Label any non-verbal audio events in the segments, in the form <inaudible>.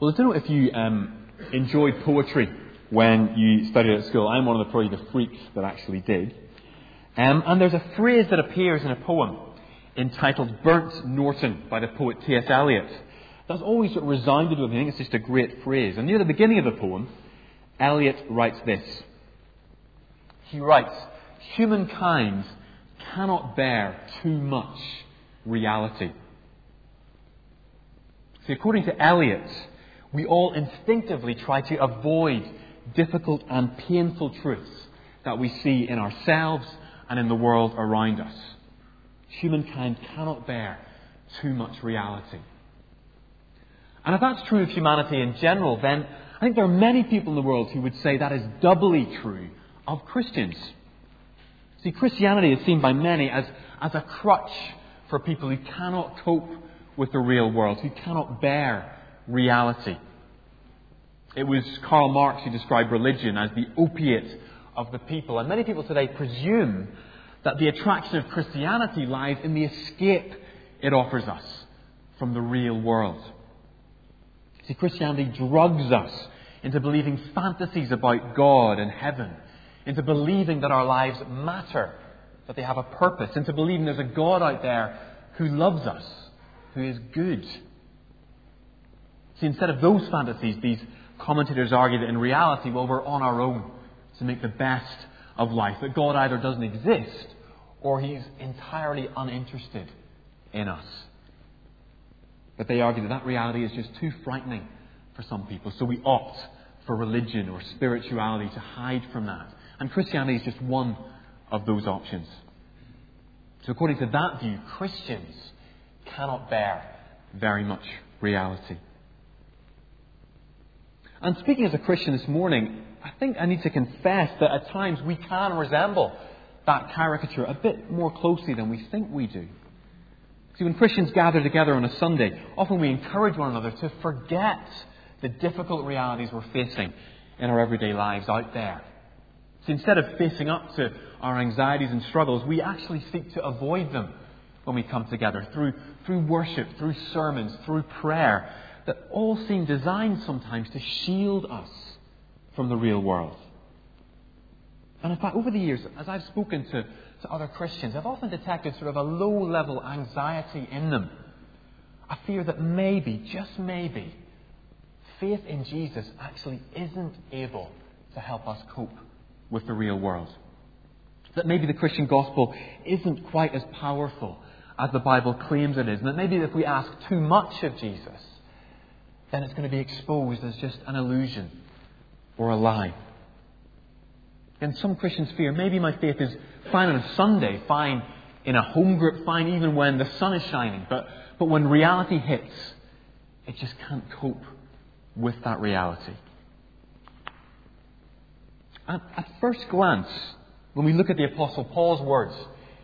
Well, I don't know if you um, enjoyed poetry when you studied at school. I'm one of the probably the freaks that actually did. Um, and there's a phrase that appears in a poem entitled Burnt Norton by the poet T.S. Eliot. That's always sort of resounded with me. I think it's just a great phrase. And near the beginning of the poem, Eliot writes this. He writes, Humankind cannot bear too much reality. See, according to Eliot, we all instinctively try to avoid difficult and painful truths that we see in ourselves and in the world around us. Humankind cannot bear too much reality. And if that's true of humanity in general, then I think there are many people in the world who would say that is doubly true of Christians. See, Christianity is seen by many as, as a crutch for people who cannot cope with the real world, who cannot bear reality. It was Karl Marx who described religion as the opiate of the people. And many people today presume that the attraction of Christianity lies in the escape it offers us from the real world. See, Christianity drugs us into believing fantasies about God and heaven, into believing that our lives matter, that they have a purpose, into believing there's a God out there who loves us, who is good. See, instead of those fantasies, these commentators argue that in reality, well, we're on our own to make the best of life. That God either doesn't exist or he's entirely uninterested in us. But they argue that that reality is just too frightening for some people, so we opt for religion or spirituality to hide from that. And Christianity is just one of those options. So, according to that view, Christians cannot bear very much reality. And speaking as a Christian this morning, I think I need to confess that at times we can resemble that caricature a bit more closely than we think we do. See, when Christians gather together on a Sunday, often we encourage one another to forget the difficult realities we're facing in our everyday lives out there. See, instead of facing up to our anxieties and struggles, we actually seek to avoid them when we come together through, through worship, through sermons, through prayer, that all seem designed sometimes to shield us from the real world. And in fact, over the years, as I've spoken to, to other Christians, I've often detected sort of a low level anxiety in them. A fear that maybe, just maybe, faith in Jesus actually isn't able to help us cope with the real world. That maybe the Christian gospel isn't quite as powerful as the Bible claims it is. And that maybe if we ask too much of Jesus, then it's going to be exposed as just an illusion or a lie. And some Christians fear maybe my faith is fine on a Sunday, fine in a home group, fine even when the sun is shining, but, but when reality hits, it just can't cope with that reality. At, at first glance, when we look at the Apostle Paul's words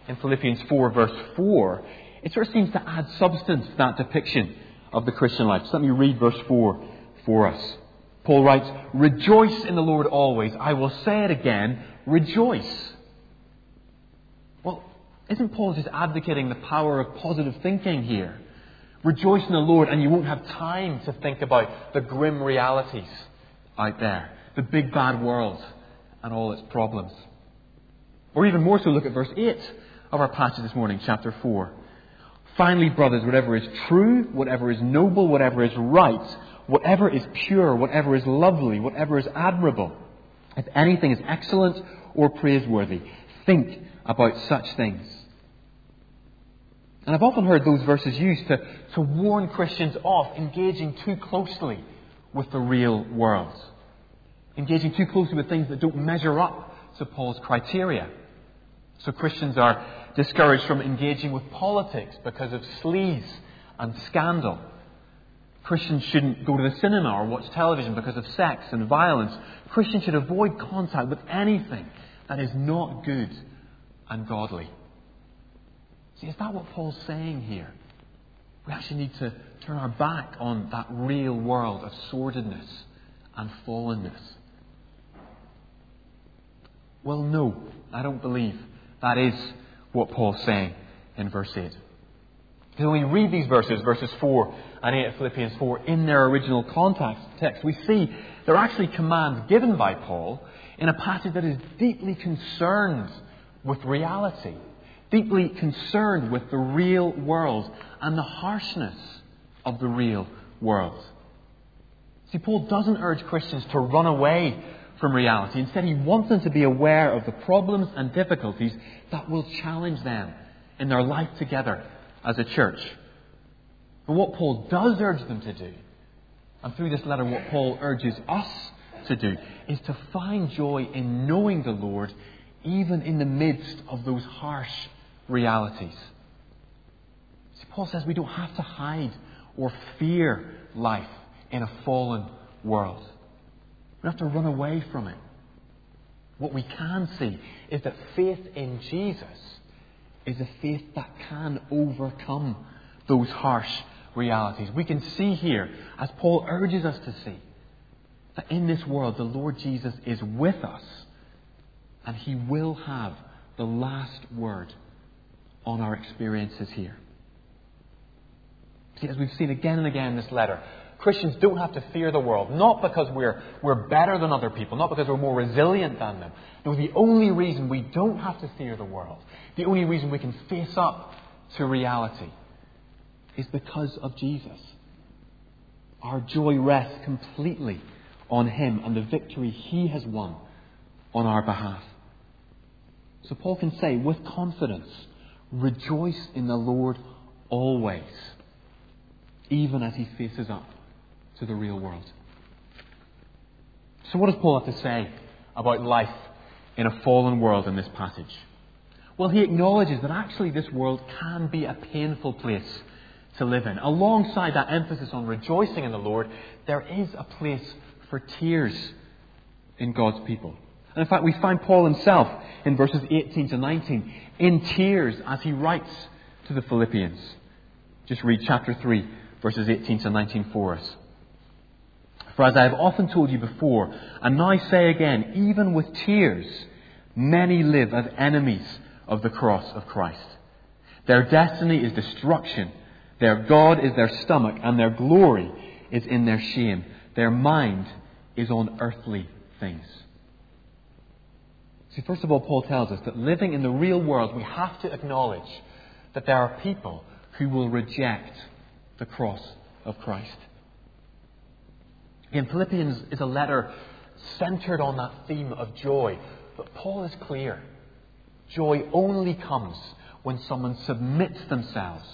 in Philippians 4, verse 4, it sort of seems to add substance to that depiction of the Christian life. So let me read verse 4 for us. Paul writes, Rejoice in the Lord always. I will say it again, rejoice. Well, isn't Paul just advocating the power of positive thinking here? Rejoice in the Lord, and you won't have time to think about the grim realities out there, the big bad world, and all its problems. Or even more so, look at verse 8 of our passage this morning, chapter 4. Finally, brothers, whatever is true, whatever is noble, whatever is right, whatever is pure, whatever is lovely, whatever is admirable, if anything is excellent or praiseworthy, think about such things. And I've often heard those verses used to, to warn Christians off engaging too closely with the real world. Engaging too closely with things that don't measure up to Paul's criteria. So Christians are discouraged from engaging with politics because of sleaze and scandal. Christians shouldn't go to the cinema or watch television because of sex and violence. Christians should avoid contact with anything that is not good and godly. See, is that what Paul's saying here? We actually need to turn our back on that real world of sordidness and fallenness. Well, no, I don't believe that is what Paul's saying in verse 8. Because when we read these verses, verses 4 and 8 of Philippians 4, in their original context, text, we see they're actually commands given by Paul in a passage that is deeply concerned with reality, deeply concerned with the real world and the harshness of the real world. See, Paul doesn't urge Christians to run away from reality. Instead, he wants them to be aware of the problems and difficulties that will challenge them in their life together as a church. But what Paul does urge them to do, and through this letter, what Paul urges us to do, is to find joy in knowing the Lord even in the midst of those harsh realities. See, Paul says we don't have to hide or fear life in a fallen world. We have to run away from it. What we can see is that faith in Jesus is a faith that can overcome those harsh realities. We can see here, as Paul urges us to see, that in this world the Lord Jesus is with us and he will have the last word on our experiences here. See, as we've seen again and again in this letter, Christians don't have to fear the world, not because we're, we're better than other people, not because we're more resilient than them. No, the only reason we don't have to fear the world, the only reason we can face up to reality, is because of Jesus. Our joy rests completely on Him and the victory He has won on our behalf. So Paul can say with confidence, rejoice in the Lord always, even as he faces up to the real world. So, what does Paul have to say about life in a fallen world in this passage? Well, he acknowledges that actually this world can be a painful place to live in. Alongside that emphasis on rejoicing in the Lord, there is a place for tears in God's people. And in fact, we find Paul himself in verses 18 to 19 in tears as he writes to the Philippians. Just read chapter 3, verses 18 to 19 for us. For as I have often told you before, and now I say again, even with tears, many live as enemies of the cross of Christ. Their destiny is destruction. Their God is their stomach, and their glory is in their shame. Their mind is on earthly things. See, first of all, Paul tells us that living in the real world, we have to acknowledge that there are people who will reject the cross of Christ. Again, Philippians is a letter centered on that theme of joy. But Paul is clear. Joy only comes when someone submits themselves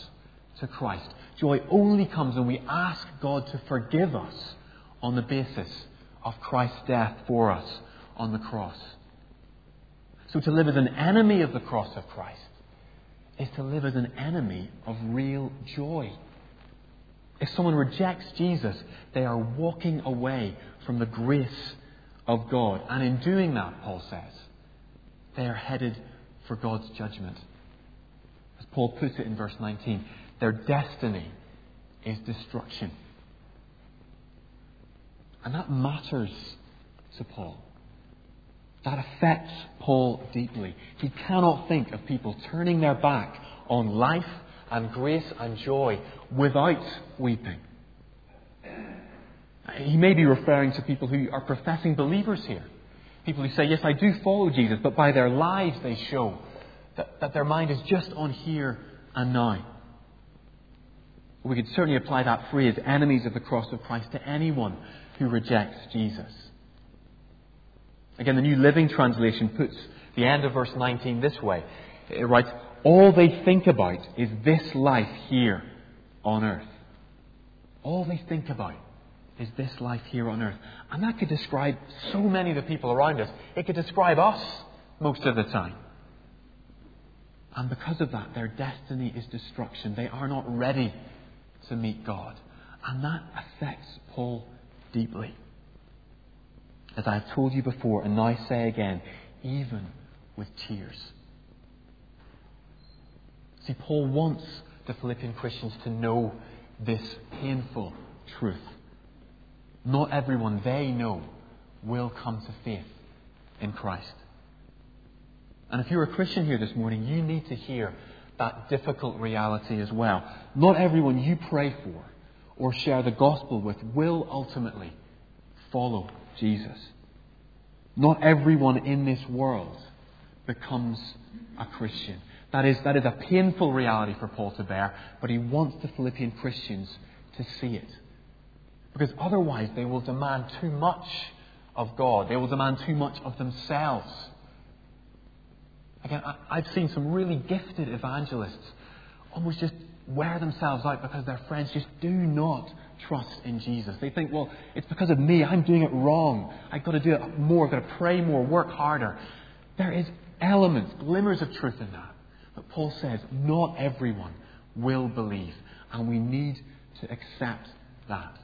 to Christ. Joy only comes when we ask God to forgive us on the basis of Christ's death for us on the cross. So to live as an enemy of the cross of Christ is to live as an enemy of real joy. If someone rejects Jesus, they are walking away from the grace of God. And in doing that, Paul says, they are headed for God's judgment. As Paul puts it in verse 19, their destiny is destruction. And that matters to Paul. That affects Paul deeply. He cannot think of people turning their back on life and grace and joy without weeping. He may be referring to people who are professing believers here. People who say, Yes, I do follow Jesus, but by their lives they show that, that their mind is just on here and now. We could certainly apply that phrase, enemies of the cross of Christ, to anyone who rejects Jesus. Again, the New Living Translation puts the end of verse 19 this way. It writes, all they think about is this life here on earth. All they think about is this life here on earth. And that could describe so many of the people around us. It could describe us most of the time. And because of that, their destiny is destruction. They are not ready to meet God. And that affects Paul deeply. As I have told you before, and now I say again, even with tears. See, Paul wants the Philippian Christians to know this painful truth. Not everyone they know will come to faith in Christ. And if you're a Christian here this morning, you need to hear that difficult reality as well. Not everyone you pray for or share the gospel with will ultimately follow Jesus. Not everyone in this world becomes a Christian. That is, that is a painful reality for Paul to bear, but he wants the Philippian Christians to see it. Because otherwise they will demand too much of God. They will demand too much of themselves. Again, I've seen some really gifted evangelists almost just wear themselves out because their friends just do not trust in Jesus. They think, well, it's because of me. I'm doing it wrong. I've got to do it more. I've got to pray more, work harder. There is elements, glimmers of truth in that. But Paul says, not everyone will believe. And we need to accept that.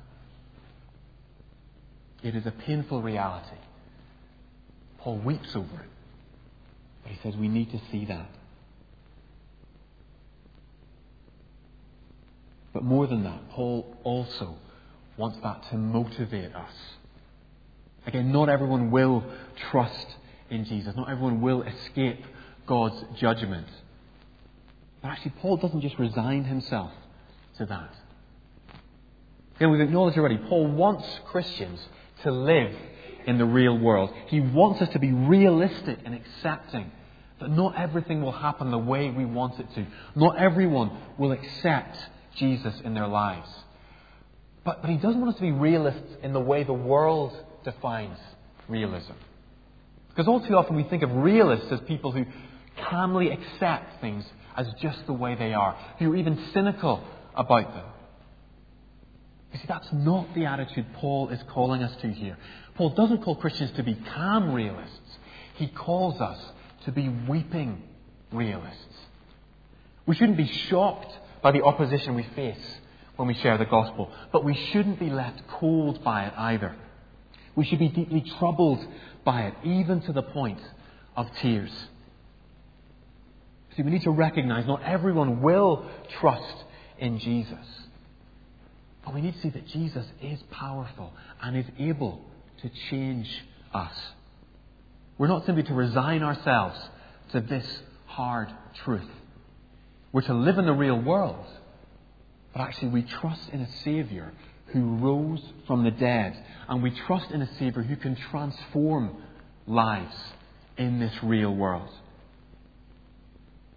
It is a painful reality. Paul weeps over it. But he says we need to see that. But more than that, Paul also wants that to motivate us. Again, not everyone will trust in Jesus. Not everyone will escape God's judgment. But actually, Paul doesn't just resign himself to that. Again, we've acknowledged already, Paul wants Christians to live in the real world. He wants us to be realistic and accepting that not everything will happen the way we want it to. Not everyone will accept Jesus in their lives. But, but he doesn't want us to be realists in the way the world defines realism. Because all too often we think of realists as people who calmly accept things as just the way they are, who are even cynical about them. You see, that's not the attitude Paul is calling us to here. Paul doesn't call Christians to be calm realists. He calls us to be weeping realists. We shouldn't be shocked by the opposition we face when we share the gospel, but we shouldn't be left cold by it either. We should be deeply troubled by it, even to the point of tears. See, we need to recognize not everyone will trust in Jesus. But we need to see that Jesus is powerful and is able to change us. We're not simply to resign ourselves to this hard truth. We're to live in the real world, but actually we trust in a Saviour who rose from the dead, and we trust in a Saviour who can transform lives in this real world.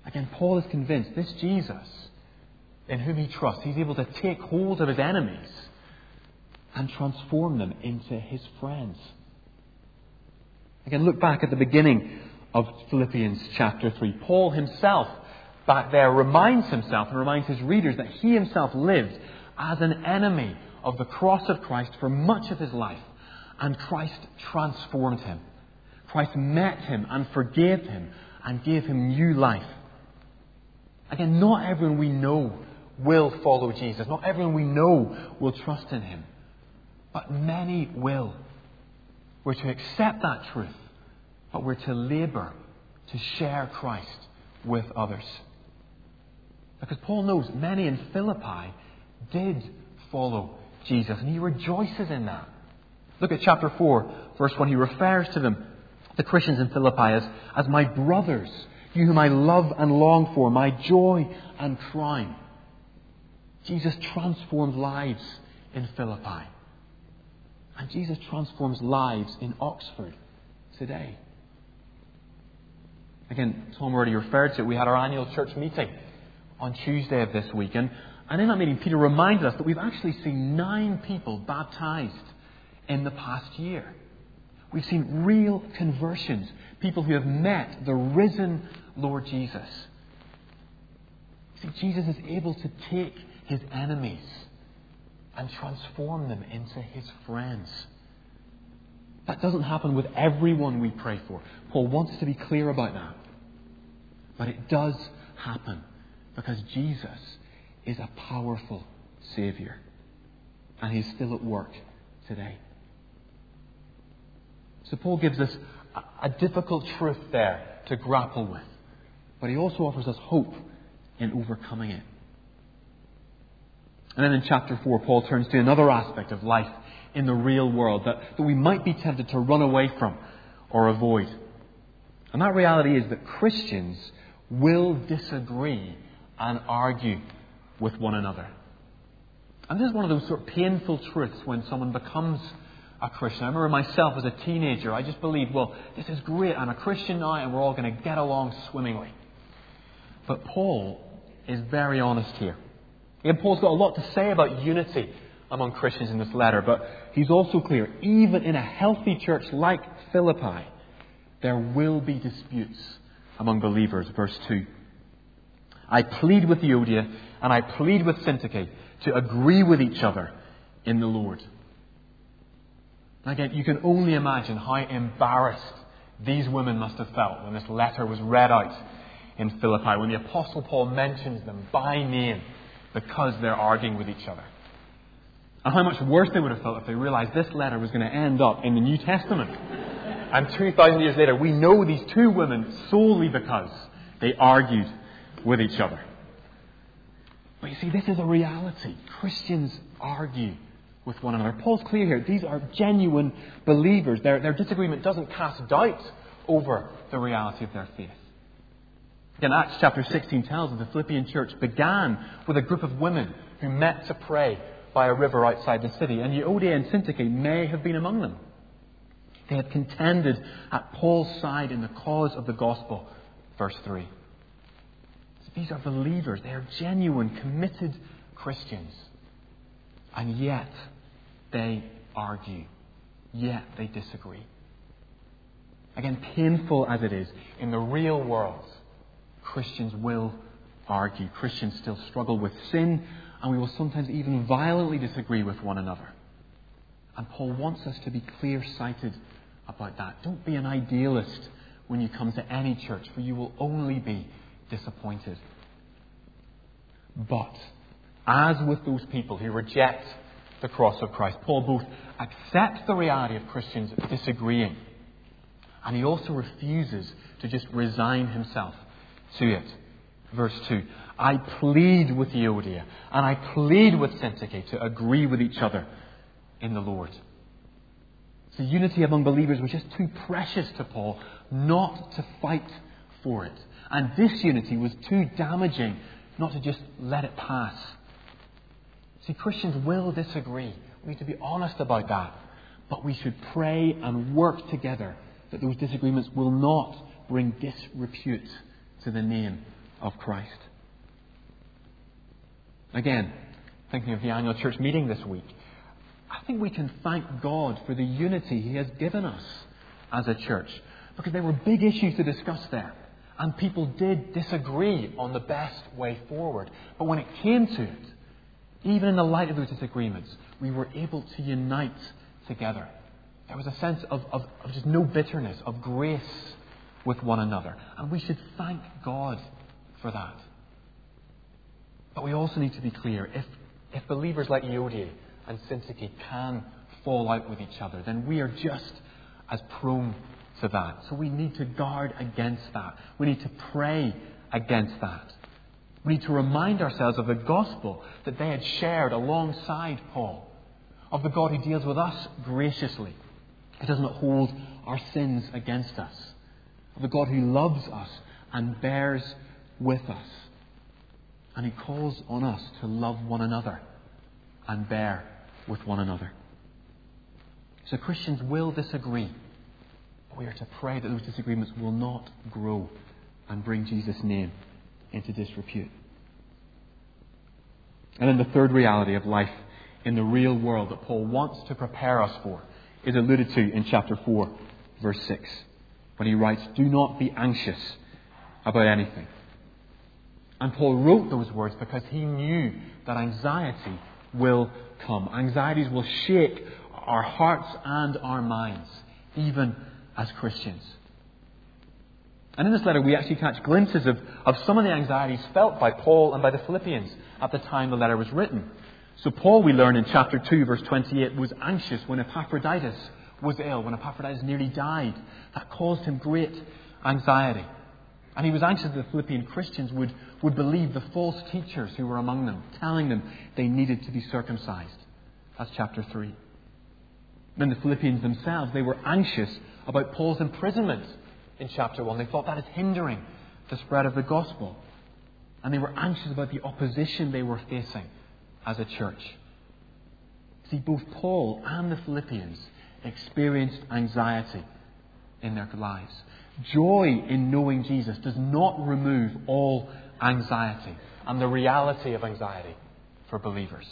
Again, Paul is convinced this Jesus in whom he trusts, he's able to take hold of his enemies and transform them into his friends. Again, look back at the beginning of Philippians chapter 3. Paul himself, back there, reminds himself and reminds his readers that he himself lived as an enemy of the cross of Christ for much of his life, and Christ transformed him. Christ met him and forgave him and gave him new life. Again, not everyone we know will follow Jesus. Not everyone we know will trust in him. But many will. We're to accept that truth, but we're to labour to share Christ with others. Because Paul knows many in Philippi did follow Jesus, and he rejoices in that. Look at chapter 4, verse 1. He refers to them, the Christians in Philippi, as, as my brothers, you whom I love and long for, my joy and crown. Jesus transformed lives in Philippi. And Jesus transforms lives in Oxford today. Again, Tom already referred to it. We had our annual church meeting on Tuesday of this week. And, and in that meeting, Peter reminded us that we've actually seen nine people baptized in the past year. We've seen real conversions, people who have met the risen Lord Jesus. See, Jesus is able to take his enemies and transform them into his friends. That doesn't happen with everyone we pray for. Paul wants to be clear about that. But it does happen because Jesus is a powerful Saviour. And he's still at work today. So Paul gives us a, difficult truth there to grapple with. But he also offers us hope in overcoming it. And then in chapter 4, Paul turns to another aspect of life in the real world that, that we might be tempted to run away from or avoid. And that reality is that Christians will disagree and argue with one another. And this is one of those sort of painful truths when someone becomes a Christian. I remember myself as a teenager, I just believed, well, this is great. I'm a Christian now and we're all going to get along swimmingly. But Paul is very honest here. And Paul's got a lot to say about unity among Christians in this letter, but he's also clear, even in a healthy church like Philippi, there will be disputes among believers. Verse 2. I plead with Euodia and I plead with Syntyche to agree with each other in the Lord. Again, you can only imagine how embarrassed these women must have felt when this letter was read out in Philippi, when the Apostle Paul mentions them by name because they're arguing with each other. And how much worse they would have felt if they realized this letter was going to end up in the New Testament. and 2,000 years later, we know these two women solely because they argued with each other. But you see, this is a reality. Christians argue with one another. Paul's clear here. These are genuine believers. Their, their disagreement doesn't cast doubt over the reality of their faith. Again, Acts chapter 16 tells us the Philippian church began with a group of women who met to pray by a river outside the city, and Euodia and Syntyche may have been among them. They had contended at Paul's side in the cause of the gospel. Verse 3. These are believers. They are genuine, committed Christians. And yet, they argue. Yet, they disagree. Again, painful as it is, in the real world, Christians will argue. Christians still struggle with sin, and we will sometimes even violently disagree with one another. And Paul wants us to be clear sighted about that. Don't be an idealist when you come to any church, for you will only be disappointed. But, as with those people who reject the cross of Christ, Paul both accepts the reality of Christians disagreeing, and he also refuses to just resign himself to it. Verse 2 I plead with Euodia and I plead with Syntyche to agree with each other in the Lord. So unity among believers was just too precious to Paul not to fight for it. And disunity was too damaging not to just let it pass. See, Christians will disagree. We need to be honest about that. But we should pray and work together that those disagreements will not bring disrepute to the name of Christ. Again, thinking of the annual church meeting this week, I think we can thank God for the unity He has given us as a church because there were big issues to discuss there. And people did disagree on the best way forward. But when it came to it, even in the light of those disagreements, we were able to unite together. There was a sense of, of, of just no bitterness, of grace with one another. And we should thank God for that. But we also need to be clear if, if believers like Euodia and Syntyche can fall out with each other, then we are just as prone to that. So we need to guard against that. We need to pray against that. We need to remind ourselves of the gospel that they had shared alongside Paul, of the God who deals with us graciously, who does not hold our sins against us, of the God who loves us and bears with us. And he calls on us to love one another and bear with one another. So Christians will disagree. But we are to pray that those disagreements will not grow and bring Jesus' name into disrepute. And then the third reality of life in the real world that Paul wants to prepare us for is alluded to in chapter 4, verse 6, when he writes, Do not be anxious about anything. And Paul wrote those words because he knew that anxiety will come. Anxieties will shake our hearts and our minds, even as Christians. And in this letter, we actually catch glimpses of, of some of the anxieties felt by Paul and by the Philippians at the time the letter was written. So, Paul, we learn in chapter 2, verse 28, was anxious when Epaphroditus was ill, when Epaphroditus nearly died. That caused him great anxiety. And he was anxious that the Philippian Christians would, would believe the false teachers who were among them, telling them they needed to be circumcised. That's chapter 3. Then the Philippians themselves, they were anxious about Paul's imprisonment in chapter 1. They thought that is hindering the spread of the gospel. And they were anxious about the opposition they were facing as a church. See, both Paul and the Philippians experienced anxiety in their lives. Joy in knowing Jesus does not remove all anxiety and the reality of anxiety for believers.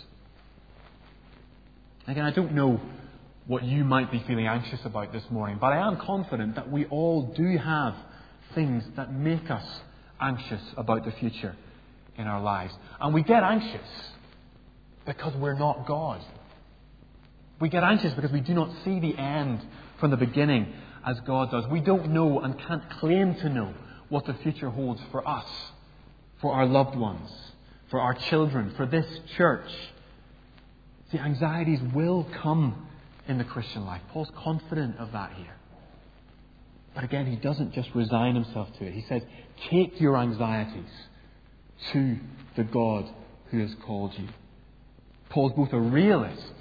Again, I don't know what you might be feeling anxious about this morning, but I am confident that we all do have things that make us anxious about the future in our lives. And we get anxious because we're not God. We get anxious because we do not see the end from the beginning as God does. We don't know and can't claim to know what the future holds for us, for our loved ones, for our children, for this church. See, anxieties will come in the Christian life. Paul's confident of that here. But again, he doesn't just resign himself to it. He says, Take your anxieties to the God who has called you. Paul's both a realist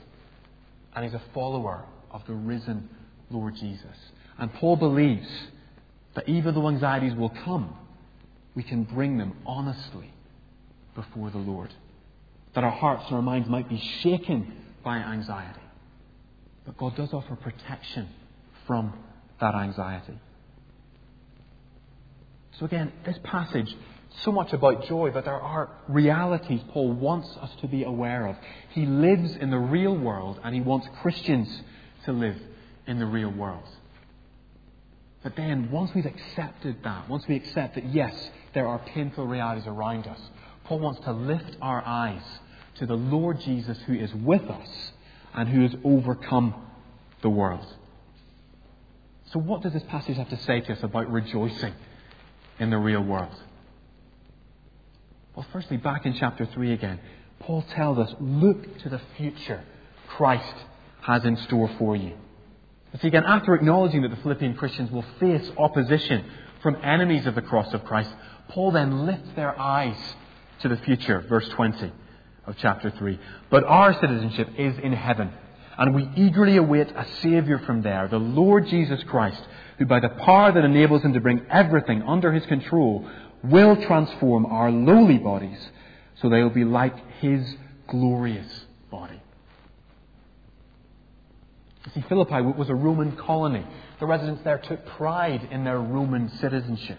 and he's a follower of the risen Lord Jesus. And Paul believes that even though anxieties will come, we can bring them honestly before the Lord. That our hearts and our minds might be shaken by anxiety. But God does offer protection from that anxiety. So again, this passage so much about joy, but there are realities Paul wants us to be aware of. He lives in the real world and he wants Christians to live in the real world. But then, once we've accepted that, once we accept that, yes, there are painful realities around us, Paul wants to lift our eyes to the Lord Jesus who is with us and who has overcome the world. So, what does this passage have to say to us about rejoicing in the real world? Well, firstly, back in chapter 3 again, Paul tells us look to the future Christ has in store for you. And see, again, after acknowledging that the Philippian Christians will face opposition from enemies of the cross of Christ, Paul then lifts their eyes to the future, verse 20 of chapter 3. But our citizenship is in heaven, and we eagerly await a Saviour from there, the Lord Jesus Christ, who by the power that enables him to bring everything under his control will transform our lowly bodies so they will be like his glorious body. You see, Philippi was a Roman colony. The residents there took pride in their Roman citizenship.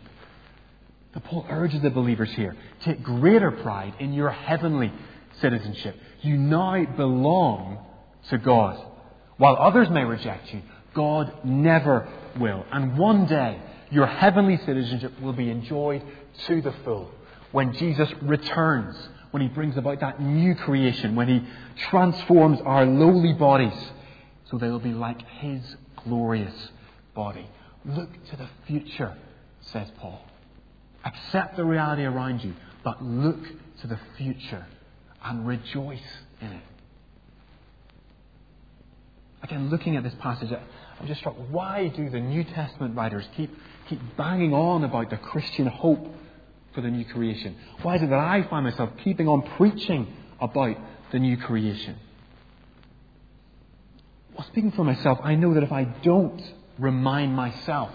But Paul urges the believers here take greater pride in your heavenly citizenship. You now belong to God. While others may reject you, God never will. And one day, your heavenly citizenship will be enjoyed to the full when Jesus returns, when he brings about that new creation, when he transforms our lowly bodies so they will be like his glorious body. Look to the future, says Paul. Accept the reality around you, but look to the future and rejoice in it. Again, looking at this passage, I'm just struck. Why do the New Testament writers keep, keep banging on about the Christian hope for the new creation? Why is it that I find myself keeping on preaching about the new creation? Well, speaking for myself, I know that if I don't remind myself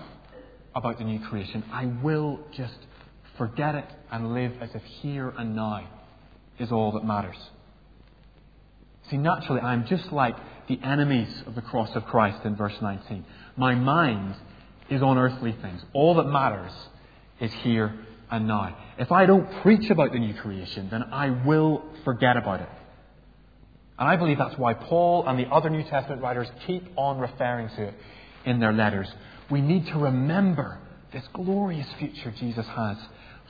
about the new creation, I will just forget it and live as if here and now is all that matters. See, naturally, I'm just like the enemies of the cross of Christ in verse 19. My mind is on earthly things. All that matters is here and now. If I don't preach about the new creation, then I will forget about it. And I believe that's why Paul and the other New Testament writers keep on referring to it in their letters. We need to remember this glorious future Jesus has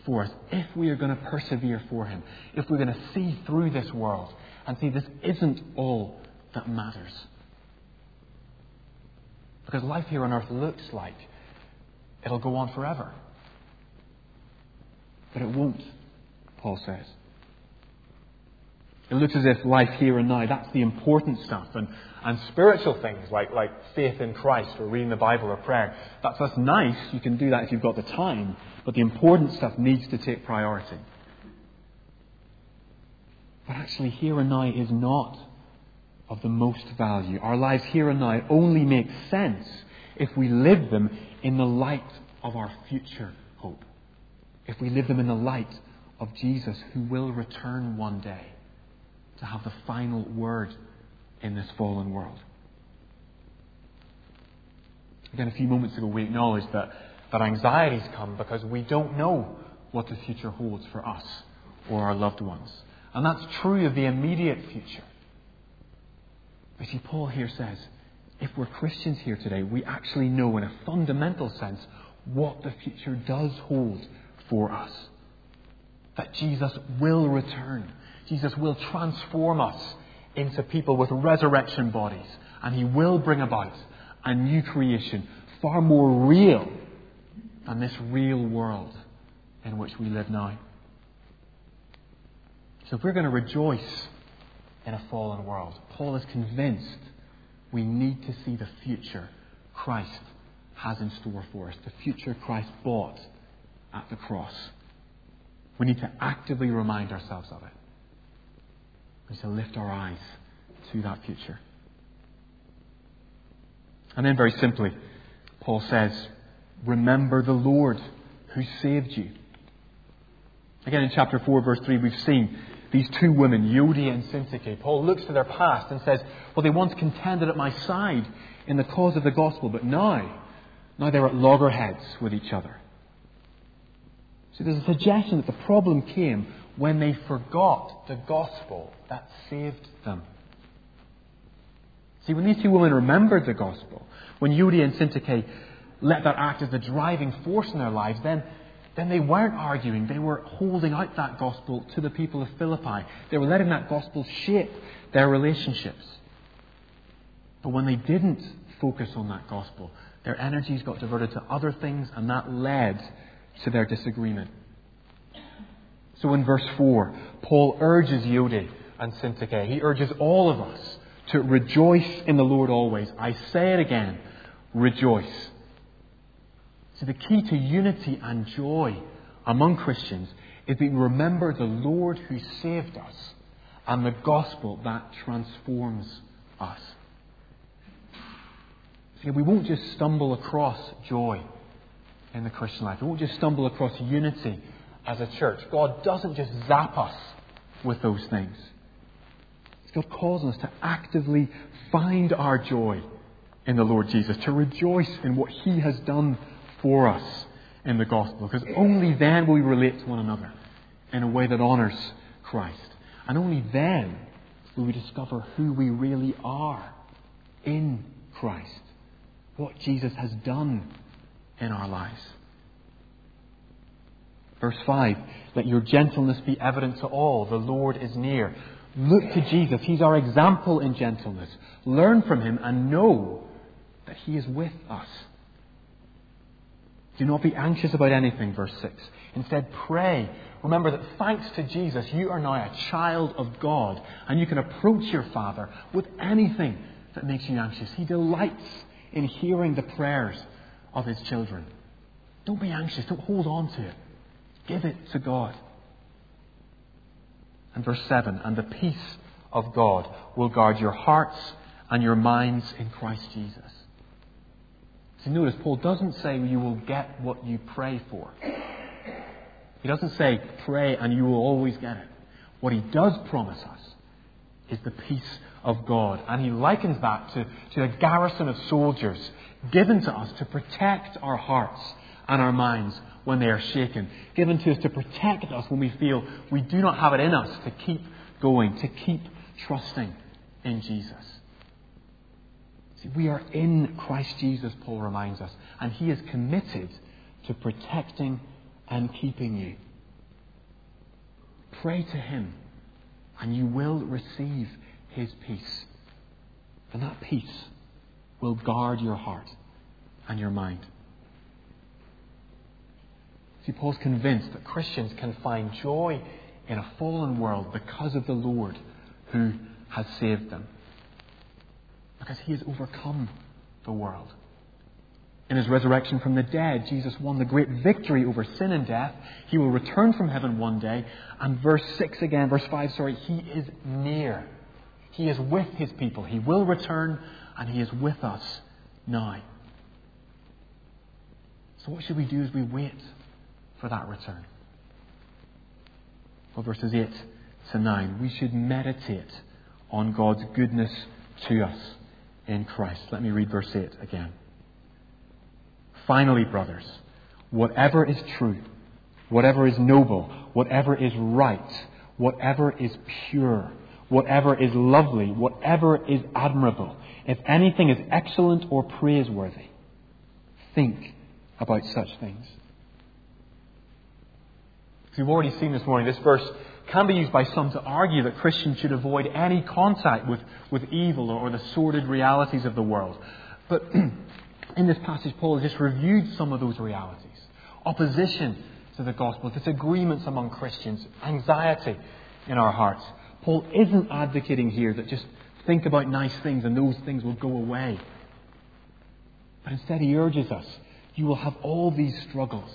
for us if we are going to persevere for Him, if we're going to see through this world and see this isn't all that matters. Because life here on earth looks like it'll go on forever. But it won't, Paul says. It looks as if life here and now, that's the important stuff. And, and spiritual things like, like faith in Christ or reading the Bible or prayer, that's, that's nice. You can do that if you've got the time. But the important stuff needs to take priority. But actually, here and now is not of the most value. Our lives here and now only make sense if we live them in the light of our future hope if we live them in the light of Jesus who will return one day to have the final word in this fallen world. Again, a few moments ago, we acknowledged that, that anxieties come because we don't know what the future holds for us or our loved ones. And that's true of the immediate future. But see, Paul here says, if we're Christians here today, we actually know in a fundamental sense what the future does hold for us. That Jesus will return. Jesus will transform us into people with resurrection bodies. And he will bring about a new creation, far more real than this real world in which we live now. So if we're going to rejoice in a fallen world, Paul is convinced we need to see the future Christ has in store for us, the future Christ bought at the cross. We need to actively remind ourselves of it. We need to lift our eyes to that future. And then, very simply, Paul says, Remember the Lord who saved you. Again, in chapter 4, verse 3, we've seen these two women, Euodia and Syntyche. Paul looks to their past and says, Well, they once contended at my side in the cause of the gospel, but now, now they're at loggerheads with each other. See, there's a suggestion that the problem came when they forgot the gospel that saved them. See, when these two women remembered the gospel, when Euodia and Syntyche let that act as the driving force in their lives, then, then they weren't arguing. They were holding out that gospel to the people of Philippi. They were letting that gospel shape their relationships. But when they didn't focus on that gospel, their energies got diverted to other things, and that led to their disagreement. So in verse 4, Paul urges Euodia and Syntyche. He urges all of us to rejoice in the Lord always. I say it again, rejoice. The key to unity and joy among Christians is that we remember the Lord who saved us and the gospel that transforms us. See, we won't just stumble across joy in the Christian life. We won't just stumble across unity as a church. God doesn't just zap us with those things. God calls us to actively find our joy in the Lord Jesus, to rejoice in what He has done for us in the gospel, because only then will we relate to one another in a way that honours Christ. And only then will we discover who we really are in Christ, what Jesus has done in our lives. Verse 5 Let your gentleness be evident to all. The Lord is near. Look to Jesus. He's our example in gentleness. Learn from him and know that he is with us. Do not be anxious about anything, verse 6. Instead, pray. Remember that thanks to Jesus, you are now a child of God, and you can approach your Father with anything that makes you anxious. He delights in hearing the prayers of his children. Don't be anxious. Don't hold on to it. Give it to God. And verse 7 And the peace of God will guard your hearts and your minds in Christ Jesus. So notice, Paul doesn't say you will get what you pray for. He doesn't say pray and you will always get it. What he does promise us is the peace of God. And he likens that to, to a garrison of soldiers given to us to protect our hearts and our minds when they are shaken, given to us to protect us when we feel we do not have it in us to keep going, to keep trusting in Jesus. We are in Christ Jesus, Paul reminds us, and he is committed to protecting and keeping you. Pray to him, and you will receive his peace. And that peace will guard your heart and your mind. See, Paul's convinced that Christians can find joy in a fallen world because of the Lord who has saved them. Because he has overcome the world. In his resurrection from the dead, Jesus won the great victory over sin and death. He will return from heaven one day. And verse 6 again, verse 5, sorry, he is near. He is with his people. He will return, and he is with us now. So, what should we do as we wait for that return. Well, verses 8 to 9. We should meditate on God's goodness to us in Christ. Let me read verse 8 again. Finally, brothers, whatever is true, whatever is noble, whatever is right, whatever is pure, whatever is lovely, whatever is admirable, if anything is excellent or praiseworthy, think about such things. As we've already seen this morning, this verse can be used by some to argue that Christians should avoid any contact with, with evil or the sordid realities of the world. But <clears throat> in this passage, Paul has just reviewed some of those realities opposition to the gospel, disagreements among Christians, anxiety in our hearts. Paul isn't advocating here that just think about nice things and those things will go away. But instead, he urges us you will have all these struggles.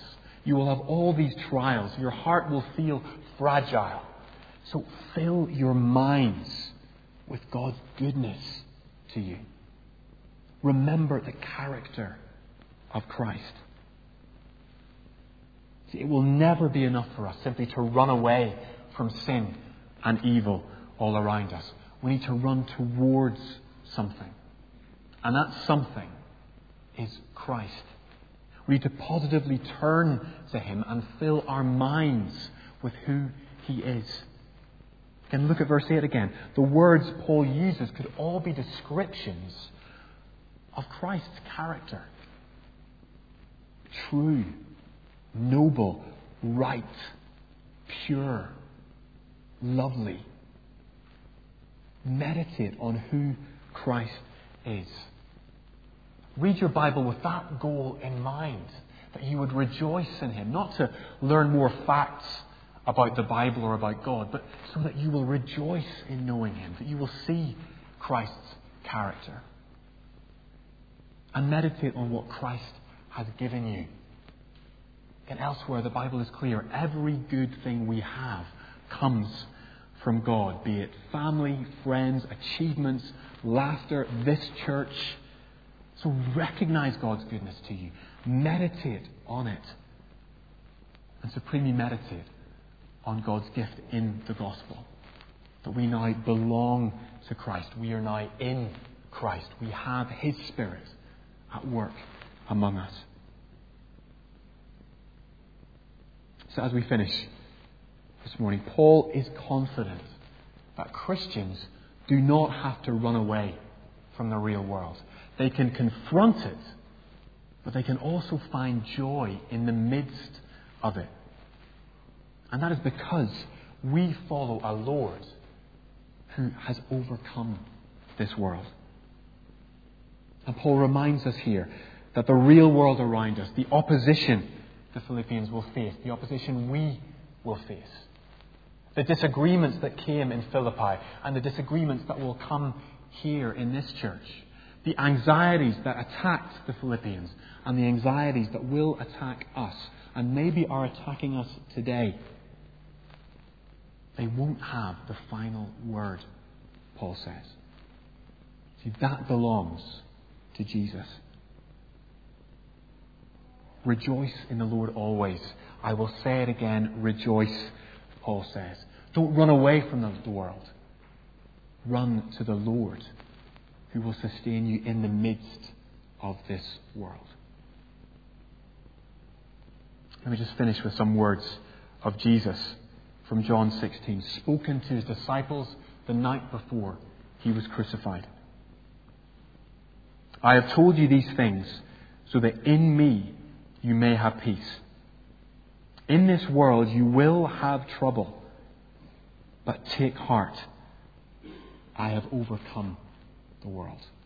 You will have all these trials. Your heart will feel fragile. So fill your minds with God's goodness to you. Remember the character of Christ. See, it will never be enough for us simply to run away from sin and evil all around us. We need to run towards something. And that something is Christ. We need to positively turn to Him and fill our minds with who He is. And look at verse 8 again. The words Paul uses could all be descriptions of Christ's character true, noble, right, pure, lovely. Meditate on who Christ is. Read your Bible with that goal in mind, that you would rejoice in Him, not to learn more facts about the Bible or about God, but so that you will rejoice in knowing Him, that you will see Christ's character. And meditate on what Christ has given you. And elsewhere, the Bible is clear every good thing we have comes from God, be it family, friends, achievements, laughter, this church. So recognize God's goodness to you. Meditate on it. And supremely meditate on God's gift in the gospel. That we now belong to Christ. We are now in Christ. We have His Spirit at work among us. So as we finish, this morning, Paul is confident that Christians do not have to run away from the real world. They can confront it, but they can also find joy in the midst of it. And that is because we follow a Lord who has overcome this world. And Paul reminds us here that the real world around us, the opposition the Philippians will face, the opposition we will face, the disagreements that came in Philippi and the disagreements that will come here in this church, the anxieties that attacked the Philippians and the anxieties that will attack us and maybe are attacking us today, they won't have the final word, Paul says. See, that belongs to Jesus. Rejoice in the Lord always. I will say it again, rejoice, Paul says. Don't run away from the world. Run to the Lord who will sustain you in the midst of this world. Let me just finish with some words of Jesus from John 16, spoken to his disciples the night before he was crucified. I have told you these things so that in me you may have peace. In this world you will have trouble. But take heart, I have overcome the world.